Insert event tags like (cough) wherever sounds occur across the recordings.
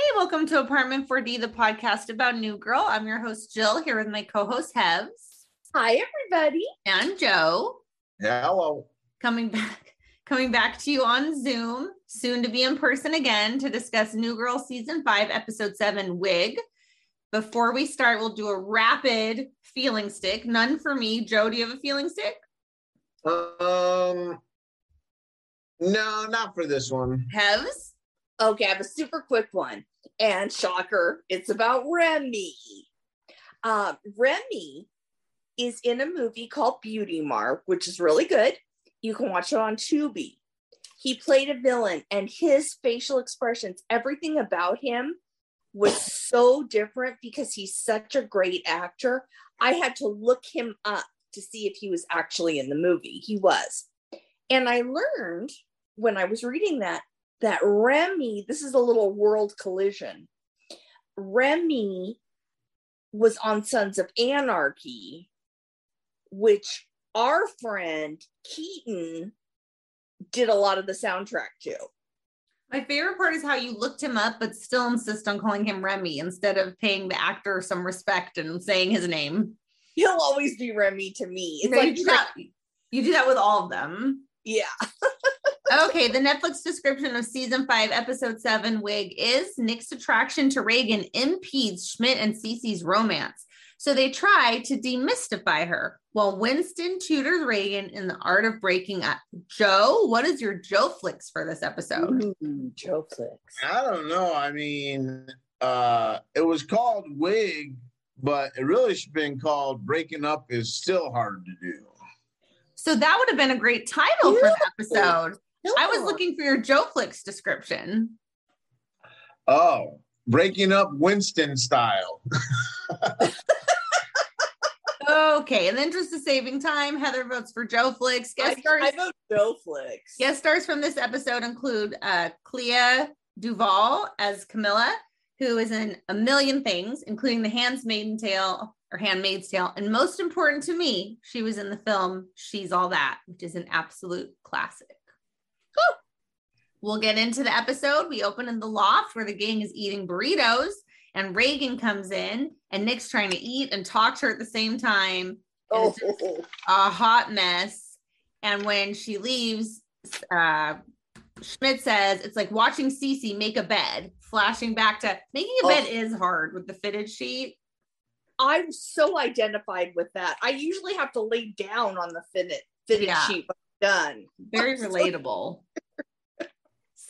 Hey, welcome to Apartment 4D, the podcast about New Girl. I'm your host, Jill, here with my co host, Hevs. Hi, everybody. And Joe. Hello. Coming back. Coming back to you on Zoom, soon to be in person again to discuss New Girl Season 5, Episode 7, Wig. Before we start, we'll do a rapid feeling stick. None for me. Joe, do you have a feeling stick? Um, no, not for this one. Hevs? Okay, I have a super quick one. And shocker, it's about Remy. Um, Remy is in a movie called Beauty Mark, which is really good. You can watch it on Tubi. He played a villain, and his facial expressions, everything about him was so different because he's such a great actor. I had to look him up to see if he was actually in the movie. He was. And I learned when I was reading that that Remy, this is a little world collision. Remy was on Sons of Anarchy, which our friend Keaton did a lot of the soundtrack to. My favorite part is how you looked him up, but still insist on calling him Remy instead of paying the actor some respect and saying his name. He'll always be Remy to me. It's like you do, that, you do that with all of them. Yeah. (laughs) okay, the Netflix description of season five, episode seven, Wig is Nick's attraction to Reagan impedes Schmidt and Cece's romance. So they try to demystify her while Winston tutors Reagan in the art of breaking up. Joe, what is your Joe flicks for this episode? Ooh, Joe flicks. I don't know. I mean, uh, it was called Wig, but it really should have been called Breaking Up is Still Hard to Do. So that would have been a great title for the episode. I was looking for your Joe Flicks description. Oh, breaking up Winston style. (laughs) okay, in the interest of saving time, Heather votes for Joe Flicks. Guest I, stars. I vote Joe Flicks. Guest stars from this episode include uh, Clea Duvall as Camilla, who is in a million things, including The Handmaid's Tale or Handmaid's Tale, and most important to me, she was in the film She's All That, which is an absolute classic. We'll get into the episode. We open in the loft where the gang is eating burritos, and Reagan comes in, and Nick's trying to eat and talk to her at the same time. Oh. a hot mess. And when she leaves, uh, Schmidt says it's like watching Cece make a bed, flashing back to making a bed oh. is hard with the fitted sheet. I'm so identified with that. I usually have to lay down on the fitted fitted yeah. sheet. Done. Very (laughs) relatable.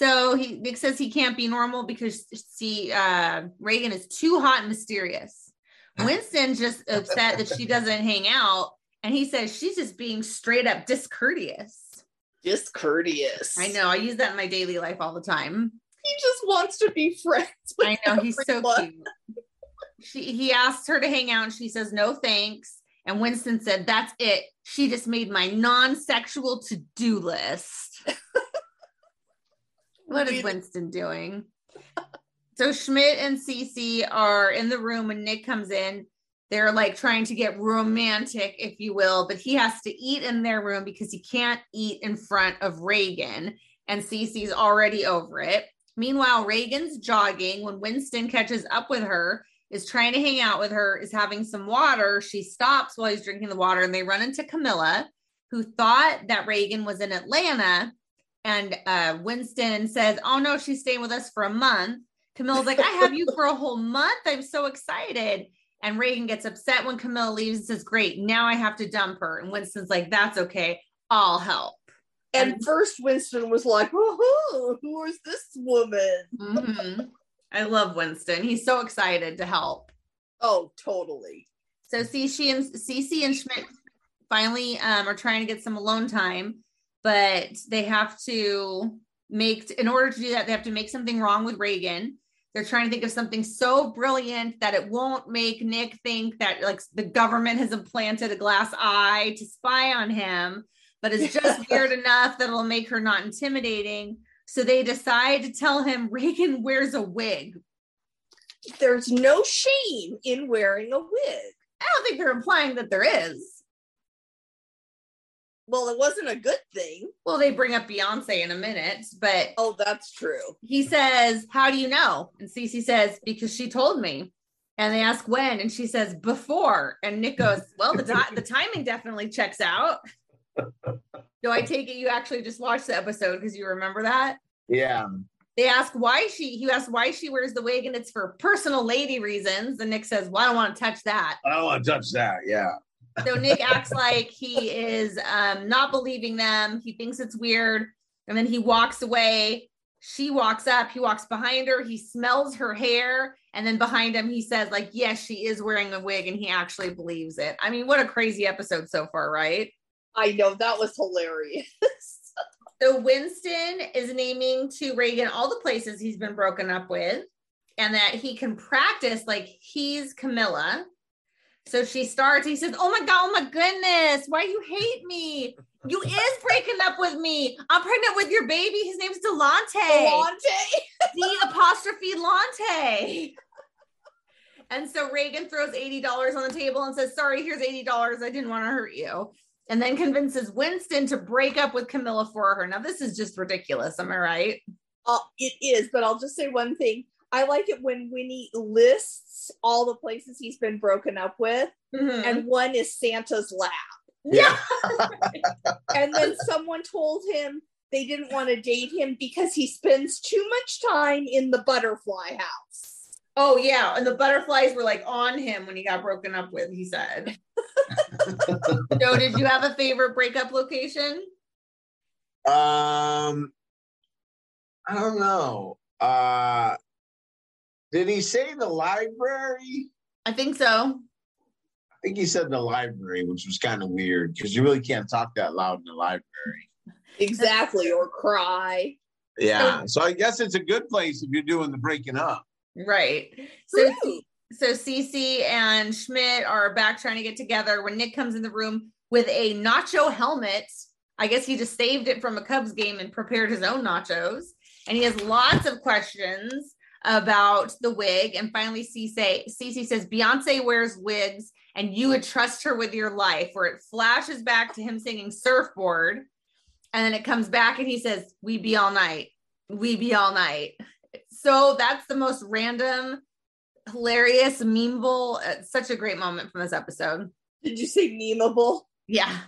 So he Nick says he can't be normal because see uh, Reagan is too hot and mysterious. (laughs) Winston's just upset that she doesn't hang out, and he says she's just being straight up discourteous. Discourteous. I know. I use that in my daily life all the time. He just wants to be friends. I know he's so cute. She he asked her to hang out, and she says no thanks. And Winston said, "That's it. She just made my non-sexual to-do list." (laughs) What is Winston doing? so Schmidt and Cece are in the room when Nick comes in. They're like trying to get romantic, if you will, but he has to eat in their room because he can't eat in front of Reagan. And Cece's already over it. Meanwhile, Reagan's jogging when Winston catches up with her, is trying to hang out with her, is having some water. She stops while he's drinking the water, and they run into Camilla, who thought that Reagan was in Atlanta and uh, Winston says, Oh no, she's staying with us for a month. Camilla's like, I have you for a whole month. I'm so excited. And Reagan gets upset when Camilla leaves and says, Great, now I have to dump her. And Winston's like, That's okay. I'll help. And, and first, Winston was like, oh, Who is this woman? Mm-hmm. I love Winston. He's so excited to help. Oh, totally. So Cece and Cece and Schmidt finally um, are trying to get some alone time but they have to make in order to do that, they have to make something wrong with Reagan. They're trying to think of something so brilliant that it won't make Nick think that like the government has implanted a glass eye to spy on him, but it's just (laughs) weird enough that it'll make her not intimidating. So they decide to tell him Reagan wears a wig. There's no shame in wearing a wig. I don't think they're implying that there is. Well, it wasn't a good thing. Well, they bring up Beyonce in a minute, but Oh, that's true. he says, How do you know? And Cece says, Because she told me. And they ask when, and she says, Before. And Nick goes, (laughs) Well, the, ti- the timing definitely checks out. (laughs) Do I take it you actually just watched the episode because you remember that? Yeah. They ask why she, he asks why she wears the wig, and it's for personal lady reasons. And Nick says, Well, I don't want to touch that. I don't want to touch that. Yeah. So Nick acts like he is um, not believing them. He thinks it's weird. And then he walks away. She walks up. He walks behind her. He smells her hair. And then behind him, he says, like, yes, she is wearing a wig. And he actually believes it. I mean, what a crazy episode so far, right? I know that was hilarious. (laughs) So Winston is naming to Reagan all the places he's been broken up with and that he can practice like he's Camilla. So she starts, he says, Oh my God, oh my goodness, why you hate me? You (laughs) is breaking up with me. I'm pregnant with your baby. His name's Delante. Delante. The (laughs) apostrophe Lante. And so Reagan throws $80 on the table and says, Sorry, here's $80. I didn't want to hurt you. And then convinces Winston to break up with Camilla for her. Now, this is just ridiculous. Am I right? Uh, it is, but I'll just say one thing. I like it when Winnie lists all the places he's been broken up with, Mhm. and one is Santa's lap. yeah. (laughs) And then someone told him they didn't want to date him because he spends too much time in the butterfly house. Oh, yeah. And the butterflies were like on him when he got broken up with, he said. (laughs) (laughs) Joe, did you have a favorite breakup location? Um, I don't know. Uh, did he say the library? I think so. I think he said the library, which was kind of weird because you really can't talk that loud in the library. Exactly, or cry. Yeah. So I guess it's a good place if you're doing the breaking up. Right. So True. so Cece and Schmidt are back trying to get together when Nick comes in the room with a nacho helmet. I guess he just saved it from a Cubs game and prepared his own nachos. And he has lots of questions about the wig. And finally, Cece, Cece says Beyonce wears wigs and you would trust her with your life, where it flashes back to him singing surfboard. And then it comes back and he says, We be all night. We be all night. So that's the most random, hilarious, memeable. uh, such a great moment from this episode. Did you say memeable? Yeah.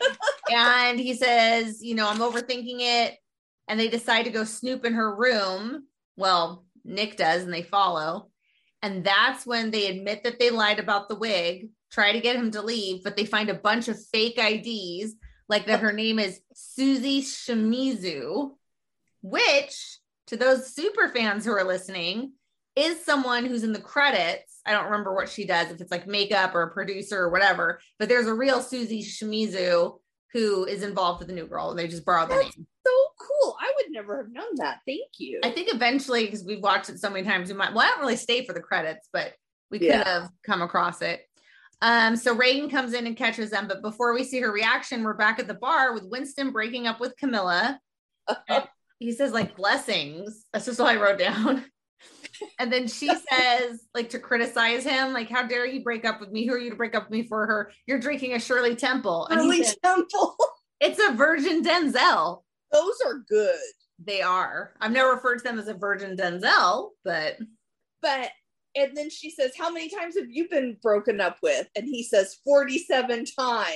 (laughs) and he says, you know, I'm overthinking it. And they decide to go snoop in her room. Well, Nick does, and they follow. And that's when they admit that they lied about the wig, try to get him to leave, but they find a bunch of fake IDs, like that her name is Susie Shimizu, which to those super fans who are listening is someone who's in the credits. I don't remember what she does, if it's like makeup or a producer or whatever, but there's a real Susie Shimizu who is involved with the new girl. And they just borrowed the That's name. So cool. I would never have known that. Thank you. I think eventually, because we've watched it so many times, we might, well, I don't really stay for the credits, but we could Yeah. have come across it. Um, so Reagan comes in and catches them, but before we see her reaction, we're back at the bar with Winston breaking up with Camilla. (laughs) He says, like, blessings. That's just what I wrote down. And then she says, like, to criticize him, like, how dare you break up with me? Who are you to break up with me for her? You're drinking a Shirley Temple. And Shirley said, Temple. (laughs) it's a virgin Denzel. Those are good. They are. I've never referred to them as a virgin Denzel, but But and then she says, How many times have you been broken up with? And he says, 47 times.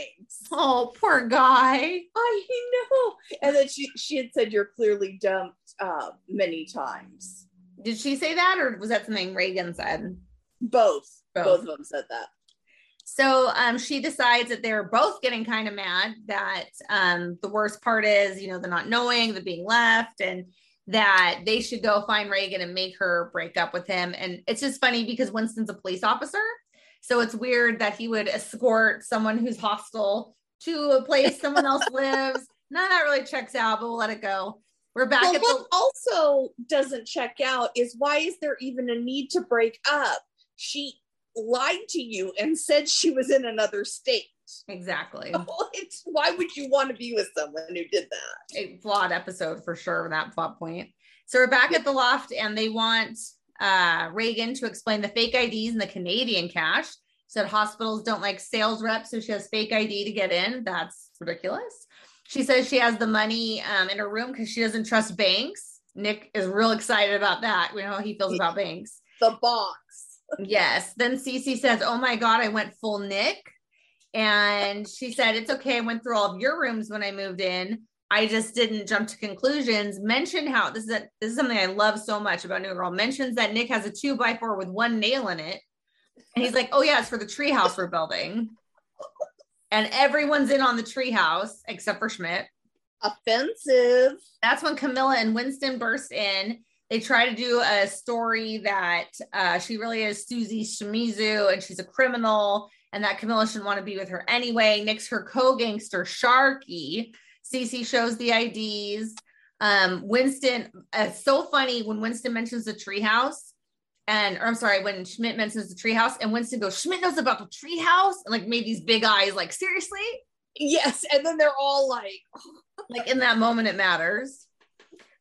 oh, poor guy. I know. And then she she had said you're clearly dumped uh many times. Did she say that, or was that something Reagan said? Both. Both. Both, of them said that. So um, she decides that they're both getting kind of mad that um, the worst part is, you know, the not knowing, the being left, and that they should go find Reagan and make her break up with him. And it's just funny because Winston's a police officer. So it's weird that he would escort someone who's hostile to a place someone else (laughs) lives. None of that really checks out, but we'll let it go. We're back But at what the also doesn't check out is why is there even a need to break up? She lied to you and said she was in another state. exactly (laughs) It's, why would you want to be with someone who did that? a flawed episode for sure. That plot point. So we're back at the loft, and they want uh, Reagan to explain the fake IDs and the Canadian cash. Said hospitals don't like sales reps, so she has fake ID to get in. That's ridiculous. She says she has the money um, in her room because she doesn't trust banks. Nick is real excited about that. We know how he feels about banks. The box. Yes. Then Cece says, Oh my God, I went full Nick. And she said, It's okay. I went through all of your rooms when I moved in. I just didn't jump to conclusions. Mentioned how this is a, this is something I love so much about New Girl. Mentions that Nick has a two by four with one nail in it. And he's like, Oh, yeah, it's for the treehouse we're building. And everyone's in on the treehouse except for Schmidt. Offensive. That's when Camilla and Winston burst in. They try to do a story that uh, she really is Susie Shimizu and she's a criminal and that Camilla shouldn't want to be with her anyway. Nick's her co-gangster Sharky. Cece shows the IDs. Um, Winston, uh, so funny when Winston mentions the treehouse, and or I'm sorry, when Schmidt mentions the treehouse, and Winston goes, Schmidt knows about the treehouse, and like made these big eyes, like seriously, Yes. And then they're all like, (laughs) like in that moment it matters.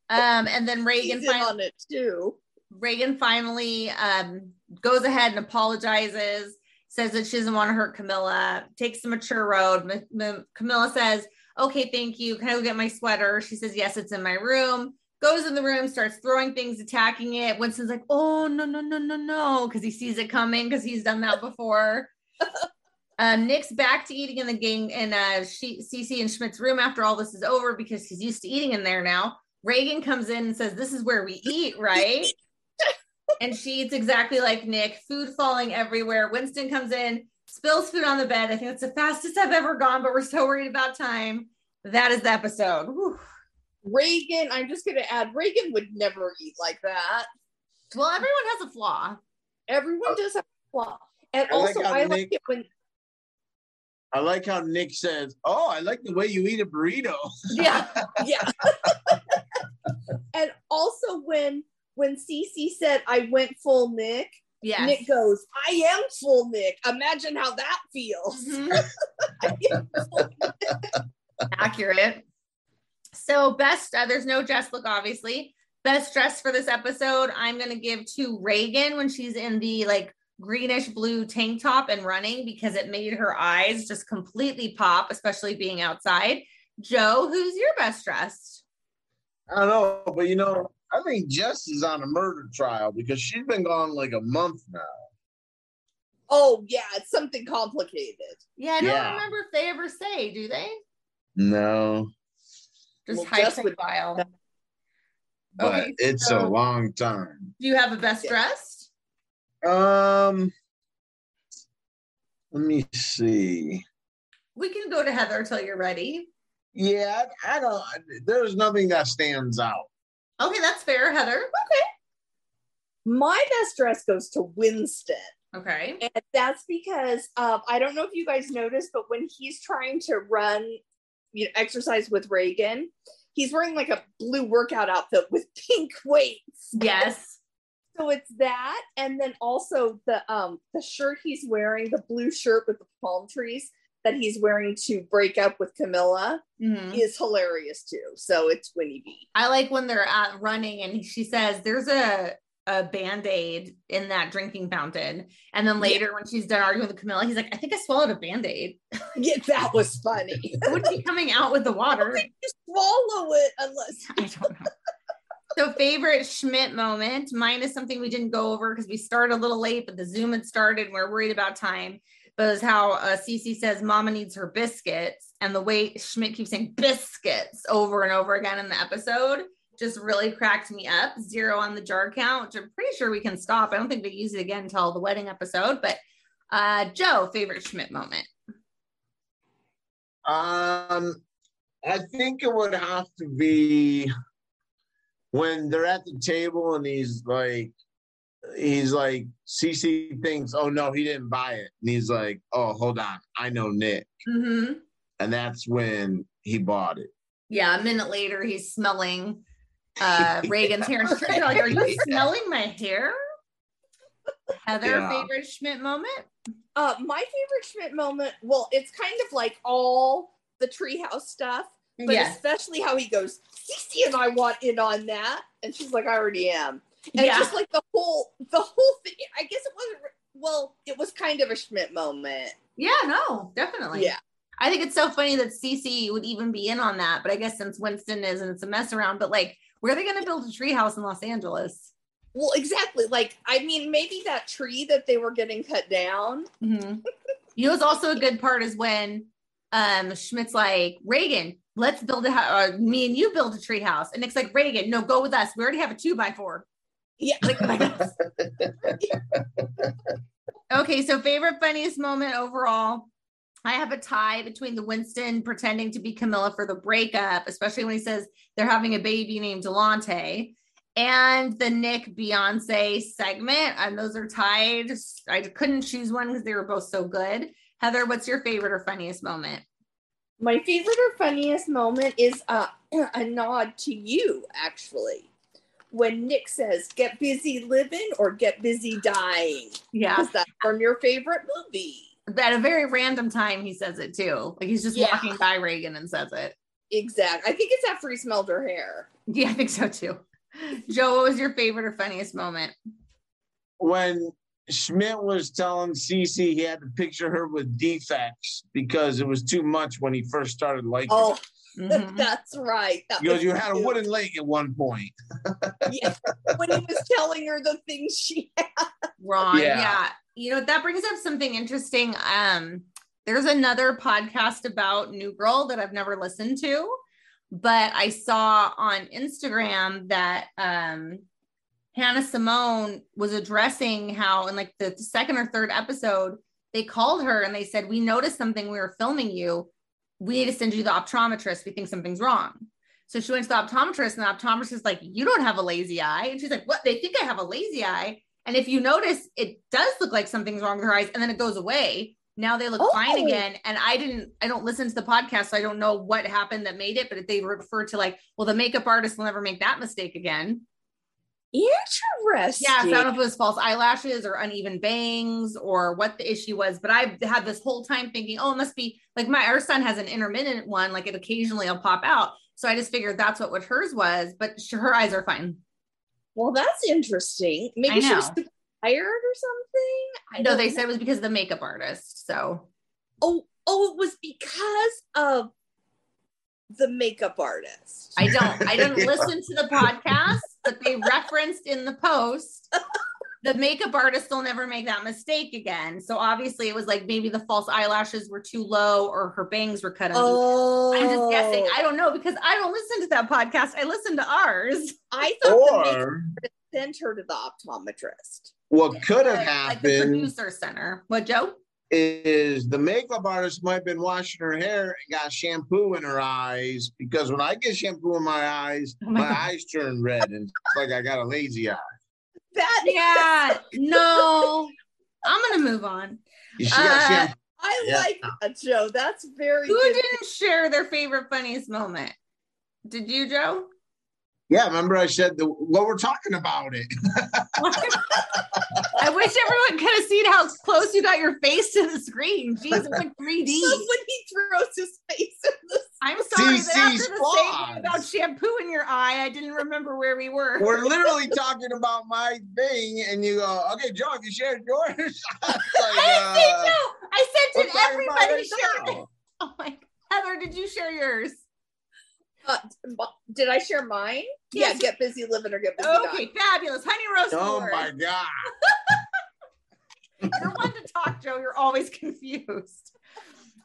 Um, and then Reagan finally on it too. Reagan finally um, goes ahead and apologizes, says that she doesn't want to hurt Camilla, takes the mature road. M- M- Camilla says, Okay, thank you. Can I go get my sweater? She says, Yes, it's in my room. Goes in the room, starts throwing things, attacking it. Winston's like, Oh, no, no, no, no, no, because he sees it coming because he's done that before. (laughs) Uh, Nick's back to eating in the gang in uh, she, Cece and Schmidt's room after all this is over because he's used to eating in there now. Reagan comes in and says, This is where we eat, right? (laughs) and she eats exactly like Nick, food falling everywhere. Winston comes in, spills food on the bed. I think that's the fastest I've ever gone, but we're so worried about time. That is the episode. Whew. Reagan, I'm just going to add, Reagan would never eat like that. Well, everyone has a flaw. Everyone does have a flaw. And I also, how I like it when I like how Nick says, "Oh, I like the way you eat a burrito." (laughs) Yeah. yeah. (laughs) and also when when Cece said I went full Nick, Yes. Nick goes, I am full Nick. Imagine how that feels. (laughs) Mhm. accurate. So best, uh, there's no dress look, obviously. Best dress for this episode, I'm gonna give to Reagan when she's in the like greenish blue tank top and running because it made her eyes just completely pop, especially being outside. Joe, who's your best dressed? I don't know, but you know, I think Jess is on a murder trial because she's been gone like a month now. Oh yeah, it's something complicated. Yeah, I don't Yeah. remember if they ever say, do they? No, Just Well, high Jess would- profile. but Okay, it's so- a long time. Do you have a best Yeah. dressed? Um, let me see. We can go to Heather till you're ready. Yeah, I, I don't. There's nothing that stands out. Okay, that's fair, Heather. Okay. My best dress goes to Winston. Okay. And that's because um, I don't know if you guys noticed, but when he's trying to run, you know, exercise with Reagan, he's wearing like a blue workout outfit with (laughs) pink weights. Yes. So it's that, and then also the um the shirt he's wearing, the blue shirt with the palm trees that he's wearing to break up with Camilla Mhm. is hilarious too. So it's Winnie B. I like when they're at running and she says there's a a band-aid in that drinking fountain. And then later when she's done arguing with Camilla, he's like, I think I swallowed a band-aid. (laughs) Yeah, that was funny. (laughs) Would be coming out with the water. you swallow it unless (laughs) I don't know. So favorite Schmidt moment. Mine is something we didn't go over because we started a little late, but the Zoom had started. And we're worried about time. But is how uh, Cece says Mama needs her biscuits, and the way Schmidt keeps saying biscuits over and over again in the episode just really cracked me up. Zero on the jar count, which I'm pretty sure we can stop. I don't think they use it again until the wedding episode. But uh, Joe, favorite Schmidt moment. Um, I think it would have to be when they're at the table and he's like, he's like, Cece thinks, oh no, he didn't buy it. And he's like, oh, hold on, I know Nick. Mm-hmm. And that's when he bought it. Yeah, a minute later, he's smelling uh, (laughs) Reagan's hair. And she's trying like, are you smelling my hair? Heather, Yeah. favorite Schmidt moment? Uh, my favorite Schmidt moment, well, it's kind of like all the treehouse stuff, but Yes. especially how he goes, Cece and I want in on that. And she's like, I already am. And Yeah. just like the whole, the whole thing, I guess it wasn't, well, it was kind of a Schmidt moment. Yeah, no, definitely. Yeah. I think it's so funny that Cece would even be in on that, but I guess since Winston is and it's a mess around, but like, where are they going to build a treehouse in Los Angeles? Well, exactly. Like, I mean, maybe that tree that they were getting cut down. Mhm. you know, what's also a good part is when um Schmidt's like, Reagan, let's build a house. Uh, me and you build a treehouse. And Nick's like, Reagan, no, go with us. We already have a two by four. Yeah. Like (laughs) okay, so favorite funniest moment overall. I have a tie between the Winston pretending to be Camilla for the breakup, especially when he says they're having a baby named Delante, and the Nick Beyonce segment. And those are tied. I couldn't choose one because they were both so good. Heather, what's your favorite or funniest moment? My favorite or funniest moment is uh, (clears throat) a nod to you, actually. When Nick says, get busy living or get busy dying. Yeah, that's from your favorite movie. At a very random time, he says it too. Like he's just Yeah. walking by Reagan and says it. Exact. I think it's after he smelled her hair. Yeah, I think so too. Joe, what was your favorite or funniest moment? when Schmidt was telling Cece he had to picture her with defects because it was too much when he first started liking Oh, her. Mhm. that's right. That He goes, was You had a wooden leg at one point. Yeah. when he was telling her the things she had. Wrong. Yeah. Yeah. You know, that brings up something interesting. Um, there's another podcast about New Girl that I've never listened to, but I saw on Instagram that um Hannah Simone was addressing how in like the second or third episode, they called her and they said, We noticed something we were filming you. We need to send you the optometrist. We think something's wrong. So she went to the optometrist, and the optometrist is like, You don't have a lazy eye. And she's like, What? They think I have a lazy eye. And if you notice, it does look like something's wrong with her eyes, and then it goes away. Now they look fine Oh. again. And I didn't, I don't listen to the podcast, so I don't know what happened that made it, but they refer to like, well, the makeup artist will never make that mistake again. Interesting. Yeah, I don't know if it was false eyelashes or uneven bangs or what the issue was, but I've had this whole time thinking, oh, it must be like my our son has an intermittent one, like it occasionally will pop out. So I just figured that's what what hers was, but her eyes are fine. Well, that's interesting. Maybe she was tired or something. I No, they know. said it was because of the makeup artist. So Oh, oh, it was because of the makeup artist. I don't, I didn't Yeah. (laughs) listen to the podcast, but they referenced in the post (laughs) the makeup artist will never make that mistake again. So obviously it was like maybe the false eyelashes were too low or her bangs were cut. uneven. oh, I'm just guessing. Oh. I don't know because I don't listen to that podcast. I listen to ours. I thought the makeup Or sent her to the optometrist. what could have happened Like the producer center. What, Joe? is the makeup artist might have been washing her hair and got shampoo in her eyes because when I get shampoo in my eyes, Oh my my, eyes turn red and it's like I got a lazy eye. That Yeah. (laughs) No. I'm gonna move on. She got Uh, shampoo. I Yeah. like that, Joe. That's very Who good. didn't share their favorite funniest moment? Did you, Joe? Yeah, remember I said the well, we're talking about it. (laughs) I wish everyone could have seen how close you got your face to the screen. Jeez, it's like 3D. when he throws his face in the I'm sorry that after the flaws. statement about shampoo in your eye, I didn't remember where we were. We're (laughs) literally talking about my thing, and you go, "Okay, Joe, have you shared yours?" (laughs) It's like, I didn't uh, say no. I said, we're did everybody share? now. Oh my Heather, did you share yours? Uh, did I share mine? Yes. Yeah, get busy living or get busy Okay, dying. fabulous. Honey roast Oh board. my god! You're one to talk, Joe. You're always (laughs) confused.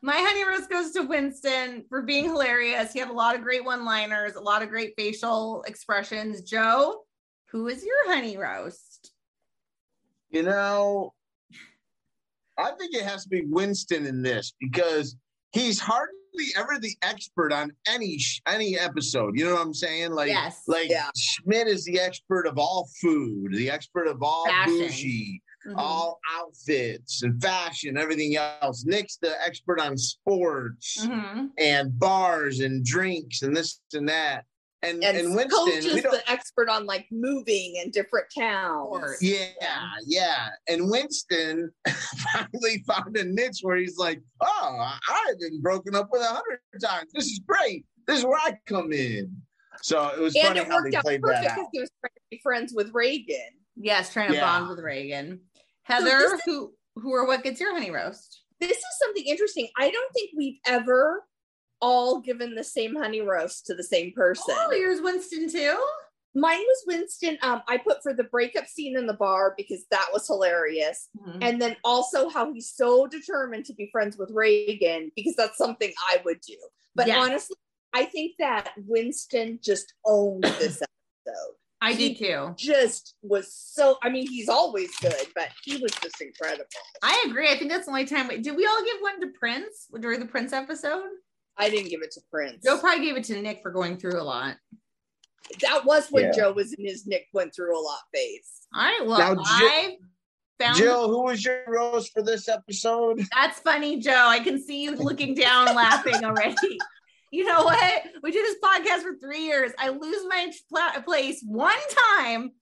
My honey roast goes to Winston for being hilarious. He had a lot of great one-liners, a lot of great facial expressions. Joe, who is your honey roast? You know, I think it has to be Winston in this because he's hardly ever the expert on any any episode. You know what I'm saying? Like, yes. like Yeah. Schmidt is the expert of all food, the expert of all Fashion. bougie, Mhm. all outfits and fashion, everything else. Nick's the expert on sports Mhm. and bars and drinks and this and that. And And, and Coach Winston, we is don't, the expert on like moving in different towns. yeah, yeah. And Winston (laughs) finally found a niche where he's like, "Oh, I've been broken up with a hundred times. This is great. This is where I come in." So it was And funny it how they out played perfect that because out. he was trying to be friends with Reagan. Yes, trying to Yeah. bond with Reagan. Heather, this is- who who or what gets your honey roast? This is something interesting. I don't think we've ever all given the same honey roast to the same person. Oh, yours Winston too? Mine was Winston. Um, I put for the breakup scene in the bar because that was hilarious. Mhm. And then also how he's so determined to be friends with Reagan because that's something I would do. But Yes. honestly, I think that Winston just owned this (clears throat) episode. I he- do too. Just was so, I mean, he's always good, but he was just incredible. I agree. I think that's the only time. We, did we all give one to Prince during the Prince episode? I didn't give it to Prince. Joe probably gave it to Nick for going through a lot. that was when Yeah. Joe was in his Nick went through a lot phase. All right. Well, Now, Jill- I found Jill, who was your rose for this episode? that's funny, Joe. I can see you looking down, laughing already. (laughs) You know what? We did this podcast for three years. I lose my pla- place one time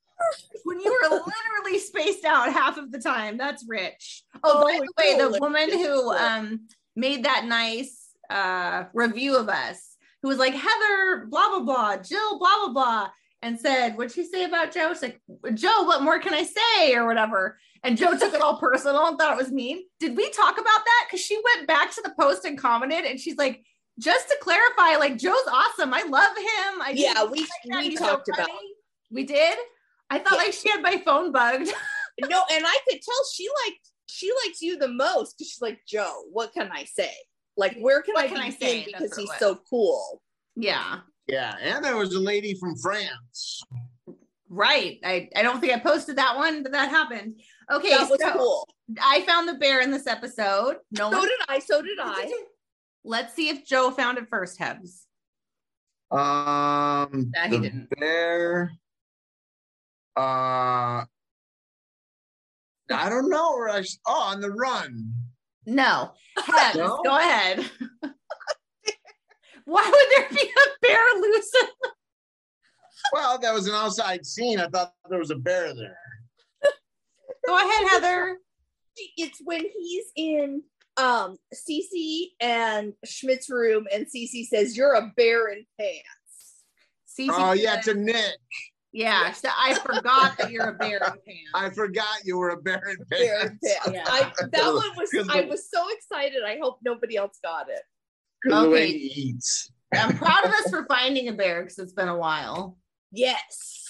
when you were literally spaced out half of the time. That's rich. Oh, by Oh, the way, the woman who um made that nice uh review of us, who was like Heather, blah blah blah, Jill, blah blah blah, and said, "What'd she say about Joe?" She's like, "Joe, what more can I say?" or whatever. And Joe (laughs) took it all personal and thought it was mean. Did we talk about that? Because she went back to the post and commented, and she's like, "Just to clarify, like Joe's awesome. I love him. I Yeah, we like we He's so talked about funny." We did. I thought Yeah. like she had my phone bugged. (laughs) no, and I could tell she liked she likes you the most because she's like Joe. What can I say? Like, where can What I can I say? because That's he's so cool. yeah. Yeah, and there was a lady from France. Right. I, I don't think I posted that one, but that happened. Okay. that was so cool. I found the bear in this episode. No So one. did I. So did I. Let's see if Joe found it first, Hevs. Um, That he the didn't. bear. Uh, I don't know. Where I s- oh, on the run. No. No? go ahead. (laughs) Why would there be a bear loose? Well, that was an outside scene. I thought there was a bear there. Go ahead, Heather. It's when he's in um Cece and Schmidt's room, and Cece says, "You're a bear in pants." Cece Oh yeah, to Nick. Yeah. so I forgot that you're a bear in pants. I forgot you were a bear in Bear in pants. pants. Yeah. I, that one was. I was so excited. I hope nobody else got it. of the way Okay. he eats. I'm proud of us for finding a bear because it's been a while. Yes.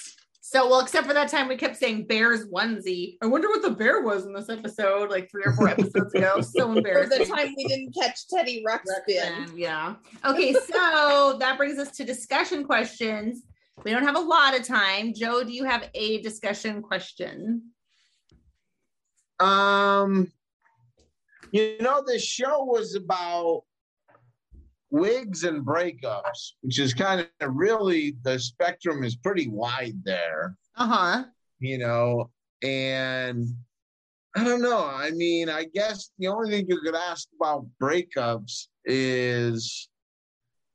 So, well, except for that time we kept saying bear's onesie. I wonder what the bear was in this episode, like three or four episodes ago. (laughs) So For the time we didn't catch Teddy Ruxpin. Ruxpin, Yeah. Okay, so that brings us to discussion questions. We don't have a lot of time. Joe, do you have a discussion question? Um, you know, this show was about wigs and breakups, which is kind of really the spectrum is pretty wide there, Uh huh. you know, and I don't know. I mean, I guess the only thing you could ask about breakups is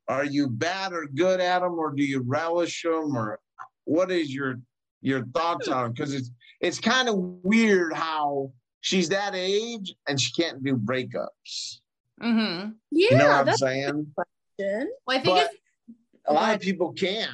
are you bad or good at them or do you relish them or what is your your thoughts on them because it's it's kind of weird how she's that age and she can't do breakups Mm-hmm. Yeah, you know what i'm that's saying good. Well, I think But it's a lot of people can't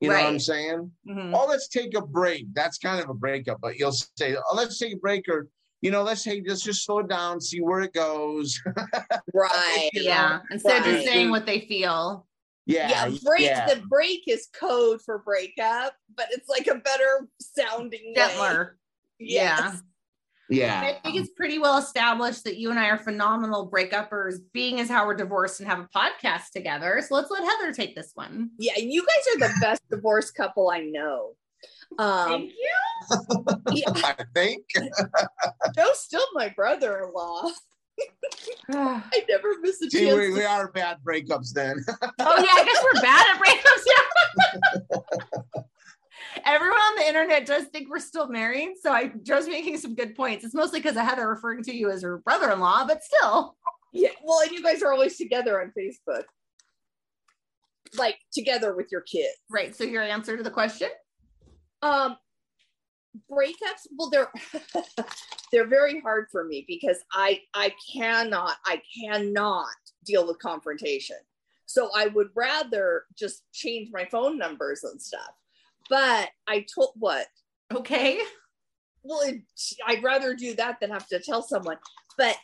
you know what i'm Right. saying Mhm. oh let's take a break that's kind of a breakup but you'll say oh let's take a break or you know let's say let's just slow it down see where it goes (laughs) right. You know, yeah. Instead of just saying what they feel. yeah Yeah, break. yeah. The break is code for breakup, but it's like a better sounding way. Gentler. Yes. yeah I think it's pretty well established that you and I are phenomenal breakuppers, being as how we're divorced and have a podcast together. So let's let Heather take this one. Yeah, you guys are the best divorced couple I know. Um, Thank you. yeah, (laughs) i think Joe's still my brother-in-law. (sighs) I never miss a see chance. we, we are bad breakups then (laughs) Oh yeah, I guess we're bad at breakups. Yeah. (laughs) Everyone on the internet does think we're still married, so I Joe's making some good points. It's mostly because of Heather referring to you as her brother-in-law, but still. Yeah, well, and you guys are always together on Facebook. Like together with your kids. Right. So your answer to the question? Um, breakups. Well, they're (laughs) they're very hard for me because I I cannot I cannot deal with confrontation. So I would rather just change my phone numbers and stuff. But I told what Okay. well, it, I'd rather do that than have to tell someone. But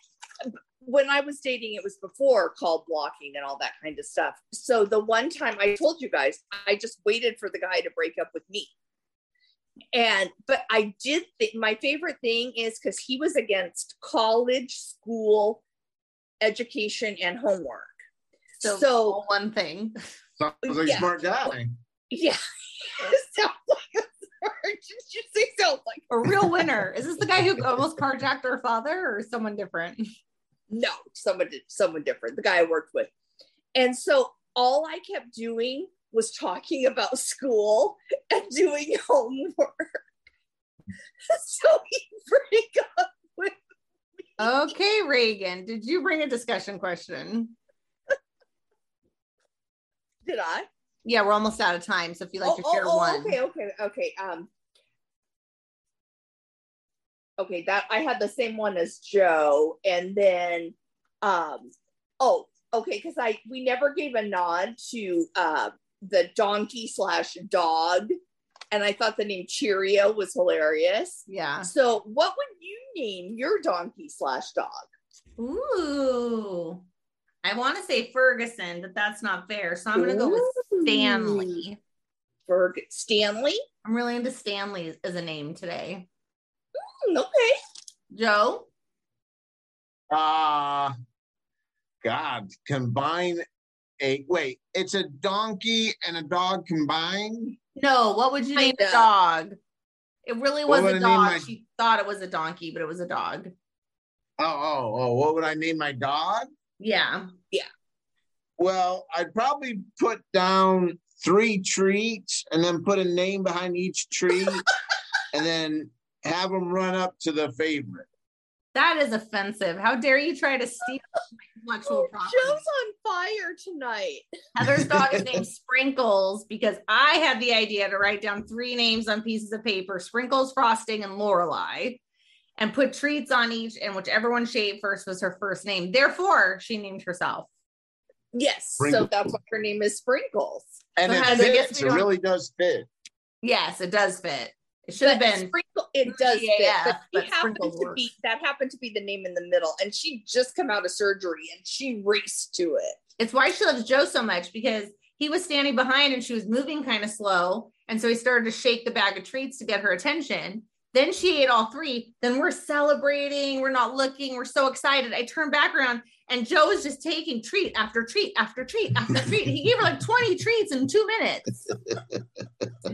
when I was dating, it was before call blocking and all that kind of stuff. So the one time I told you guys, I just waited for the guy to break up with me. And but I did think my favorite thing is because he was against college, school, education, and homework. So, So- one thing. Sounds like Yeah. a smart guy. Yeah. sounds like a smart. Did you say sounds like A real winner. Is this the guy who almost carjacked her father or someone different? no someone someone different the guy i worked with and so all i kept doing was talking about school and doing (laughs) homework (laughs) so he break up with Okay, Reagan, did you bring a discussion question? did i Yeah, we're almost out of time. So if you'd like to oh, share oh, oh, one. okay okay okay um okay that i had the same one as joe and then um oh okay because i we never gave a nod to uh the donkey slash dog and i thought the name cheerio was hilarious Yeah. so what would you name your donkey slash dog Ooh. I want to say Ferguson, but that's not fair. So I'm going to go with Stanley. for stanley I'm really into Stanley as a name today. Hmm, okay Joe? Uh God, combine a wait, it's a donkey and a dog combined. No, what would you name the Kinda. dog? It really was would a I dog. my- She thought it was a donkey, but it was a dog. Oh, oh, oh, what would I name my dog? Yeah. Yeah. Well, I'd probably put down three treats and then put a name behind each treat (laughs) and then have them run up to the favorite. That is offensive. How dare you try to steal (laughs) intellectual oh, property? joe's on fire tonight Heather's dog is (laughs) named Sprinkles because I had the idea to write down three names on pieces of paper Sprinkles, Frosting, and Lorelei, and put treats on each, and whichever one she ate first was her first name. Therefore, she named herself. yes so that's why her name is sprinkles And So it Heather, fits, we it really does fit. Yes, it does fit. It should have been. sprinkle it does fit, but, but happened to be that happened to be the name in the middle and she just come out of surgery and she raced to it It's why she loves Joe so much because he was standing behind and she was moving kind of slow. And so he started to shake the bag of treats to get her attention. Then she ate all three. Then we're celebrating. We're not looking. We're so excited. I turn back around and Joe is just taking treat after treat after treat after treat. He gave her like 20 treats in two minutes. (laughs)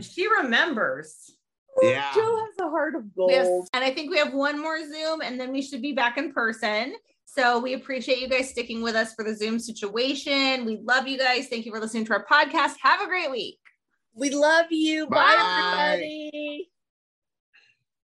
She remembers. Yeah. joe has a heart of We have- gold and I think we have one more Zoom and then we should be back in person. So we appreciate you guys sticking with us for the Zoom situation. We love you guys. Thank you for listening to our podcast. Have a great week. we love you bye, Bye. everybody